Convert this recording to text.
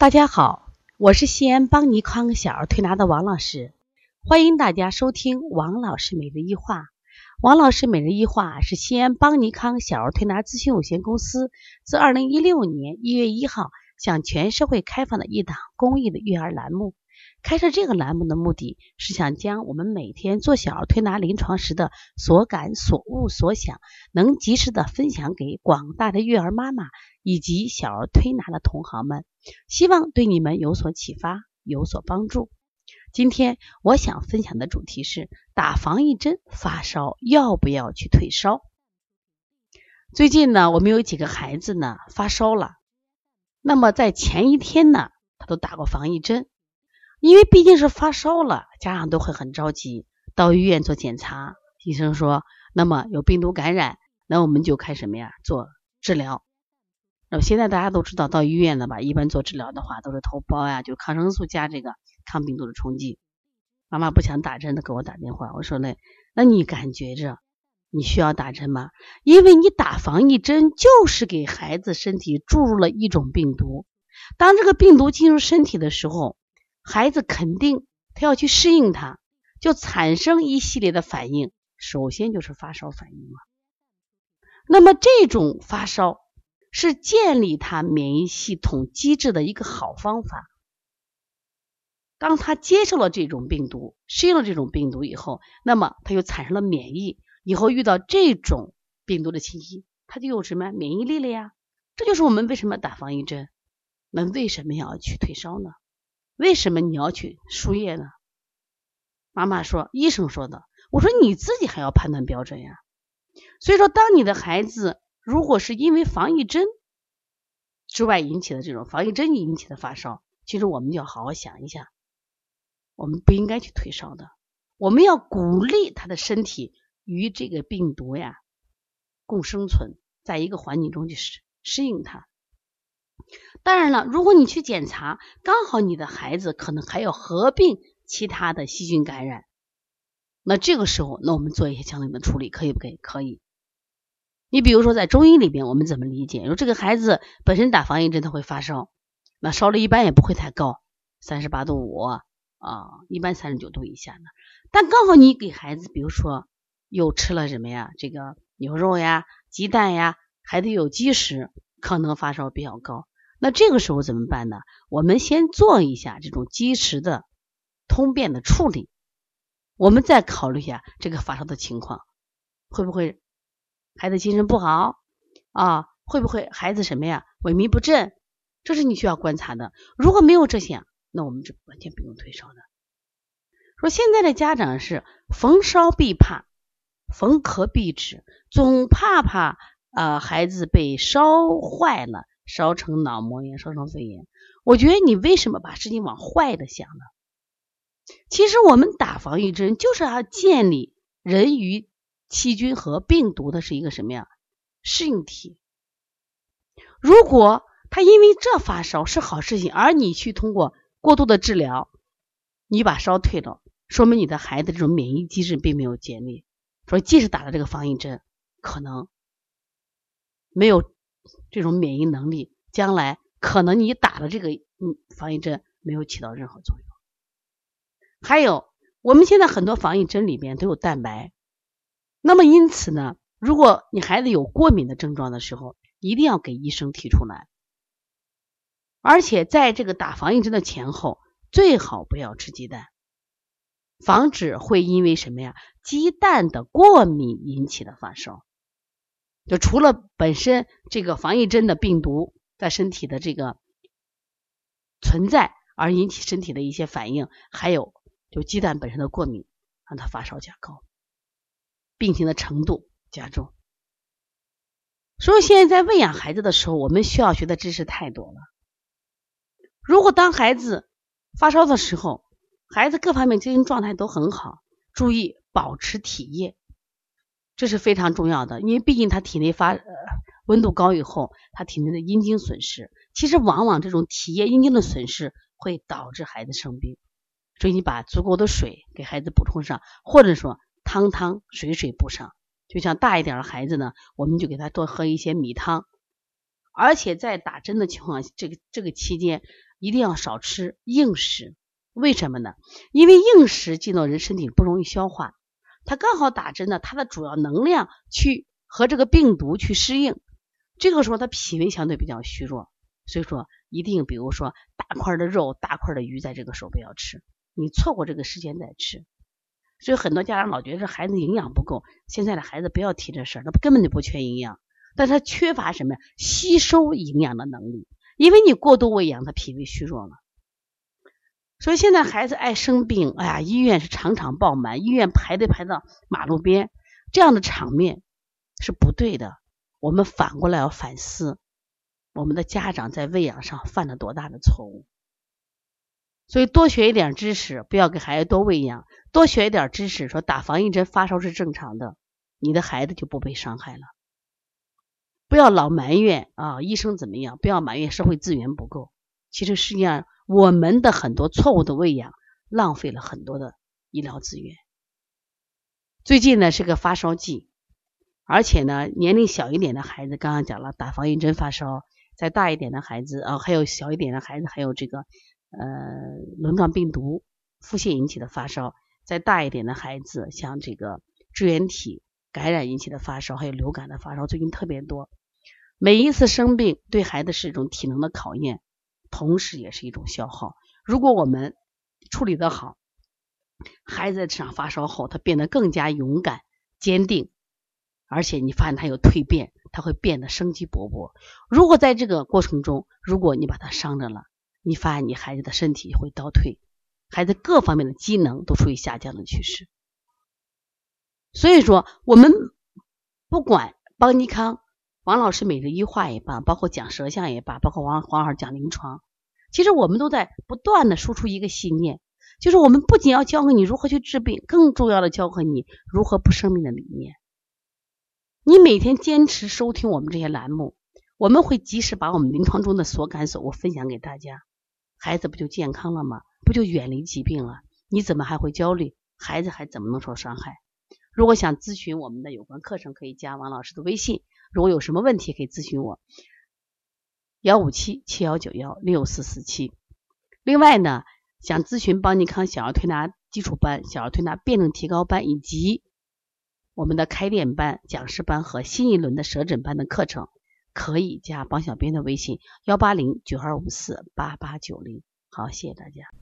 大家好，我是西安邦尼康小儿推拿的王老师，欢迎大家收听王老师每日一话。王老师每日一话是西安邦尼康小儿推拿咨询有限公司自二零一六年一月一号向全社会开放的一档公益的育儿栏目。开设这个栏目的目的是想将我们每天做小儿推拿临床时的所感、所悟、所想，能及时的分享给广大的育儿妈妈以及小儿推拿的同行们，希望对你们有所启发、有所帮助。今天我想分享的主题是打防疫针发烧要不要去退烧？最近呢，我们有几个孩子呢发烧了，那么在前一天呢，他都打过防疫针。因为毕竟是发烧了，家长都会很着急，到医院做检查。医生说，那么有病毒感染，那我们就开什么呀？做治疗。那么现在大家都知道，到医院了吧？一般做治疗的话，都是头孢呀，就抗生素加这个抗病毒的冲剂。妈妈不想打针的给我打电话，我说嘞，那你感觉着你需要打针吗？因为你打防疫针就是给孩子身体注入了一种病毒，当这个病毒进入身体的时候。孩子肯定他要去适应它，就产生一系列的反应，首先就是发烧反应了。那么这种发烧是建立他免疫系统机制的一个好方法。当他接受了这种病毒，适应了这种病毒以后，那么他就产生了免疫，以后遇到这种病毒的侵袭，他就有什么免疫力了呀？这就是我们为什么打防疫针，那为什么要去退烧呢？为什么你要去输液呢？妈妈说，医生说的。我说你自己还要判断标准呀。所以说，当你的孩子如果是因为防疫针之外引起的这种防疫针引起的发烧，其实我们就要好好想一下，我们不应该去退烧的。我们要鼓励他的身体与这个病毒呀共生存，在一个环境中去适适应它。当然了，如果你去检查，刚好你的孩子可能还有合并其他的细菌感染，那这个时候，那我们做一些相应的处理，可以不可以？可以。你比如说，在中医里边，我们怎么理解？说这个孩子本身打防疫针他会发烧，那烧了一般也不会太高，三十八度五啊，一般三十九度以下呢。但刚好你给孩子，比如说又吃了什么呀？这个牛肉呀、鸡蛋呀，还得有积食，可能发烧比较高。那这个时候怎么办呢？我们先做一下这种积食的通便的处理，我们再考虑一下这个发烧的情况，会不会孩子精神不好啊？会不会孩子什么呀？萎靡不振？这是你需要观察的。如果没有这些，那我们就完全不用退烧的。说现在的家长是逢烧必怕，逢咳必止，总怕怕啊孩子被烧坏了。烧成脑膜炎，烧成肺炎，我觉得你为什么把事情往坏的想呢？其实我们打防疫针就是要建立人与细菌和病毒的是一个什么呀适应体。如果他因为这发烧是好事情，而你去通过过度的治疗，你把烧退了，说明你的孩子这种免疫机制并没有建立。说即使打了这个防疫针，可能没有。这种免疫能力，将来可能你打了这个嗯防疫针没有起到任何作用。还有，我们现在很多防疫针里边都有蛋白，那么因此呢，如果你孩子有过敏的症状的时候，一定要给医生提出来。而且在这个打防疫针的前后，最好不要吃鸡蛋，防止会因为什么呀？鸡蛋的过敏引起的发烧。就除了本身这个防疫针的病毒在身体的这个存在而引起身体的一些反应，还有就鸡蛋本身的过敏，让他发烧加高，病情的程度加重。所以现在在喂养孩子的时候，我们需要学的知识太多了。如果当孩子发烧的时候，孩子各方面精神状态都很好，注意保持体液。这是非常重要的，因为毕竟他体内发呃温度高以后，他体内的阴茎损失，其实往往这种体液阴茎的损失会导致孩子生病，所以你把足够的水给孩子补充上，或者说汤汤水水补上。就像大一点的孩子呢，我们就给他多喝一些米汤，而且在打针的情况这个这个期间，一定要少吃硬食。为什么呢？因为硬食进到人身体不容易消化，它刚好打针呢，它的主要能量去和这个病毒去适应。这个时候，它脾胃相对比较虚弱，所以说一定，比如说大块的肉、大块的鱼，在这个时候不要吃。你错过这个时间再吃。所以很多家长老觉得这孩子营养不够，现在的孩子不要提这事儿，他根本就不缺营养，但他缺乏什么呀吸收营养的能力，因为你过度喂养，他脾胃虚弱了。所以现在孩子爱生病，哎呀，医院是场场爆满，医院排队排到马路边，这样的场面是不对的。我们反过来要反思，我们的家长在喂养上犯了多大的错误。所以多学一点知识，不要给孩子多喂养；多学一点知识，说打防疫针发烧是正常的，你的孩子就不被伤害了。不要老埋怨啊，医生怎么样？不要埋怨社会资源不够。其实实际上，我们的很多错误的喂养，浪费了很多的医疗资源。最近呢是个发烧季，而且呢年龄小一点的孩子，刚刚讲了打防疫针发烧；再大一点的孩子啊，还有小一点的孩子，还有这个。呃，轮状病毒腹泻引起的发烧，再大一点的孩子，像这个支原体感染引起的发烧，还有流感的发烧，最近特别多。每一次生病对孩子是一种体能的考验，同时也是一种消耗。如果我们处理的好，孩子在这场发烧后，他变得更加勇敢、坚定，而且你发现他有蜕变，他会变得生机勃勃。如果在这个过程中，如果你把他伤着了，你发现你孩子的身体会倒退，孩子各方面的机能都处于下降的趋势。所以说，我们不管邦尼康、王老师每日一话也罢，包括讲舌象也罢，包括王黄老师讲临床，其实我们都在不断的输出一个信念，就是我们不仅要教会你如何去治病，更重要的教会你如何不生病的理念。你每天坚持收听我们这些栏目，我们会及时把我们临床中的所感所悟分享给大家。孩子不就健康了吗？不就远离疾病了？你怎么还会焦虑？孩子还怎么能受伤害？如果想咨询我们的有关课程，可以加王老师的微信。如果有什么问题，可以咨询我：幺五七七幺九幺六四四七。另外呢，想咨询邦尼康小儿推拿基础班、小儿推拿辩证提高班以及我们的开店班、讲师班和新一轮的舌诊班的课程。可以加帮小编的微信幺八零九二五四八八九零，好，谢谢大家。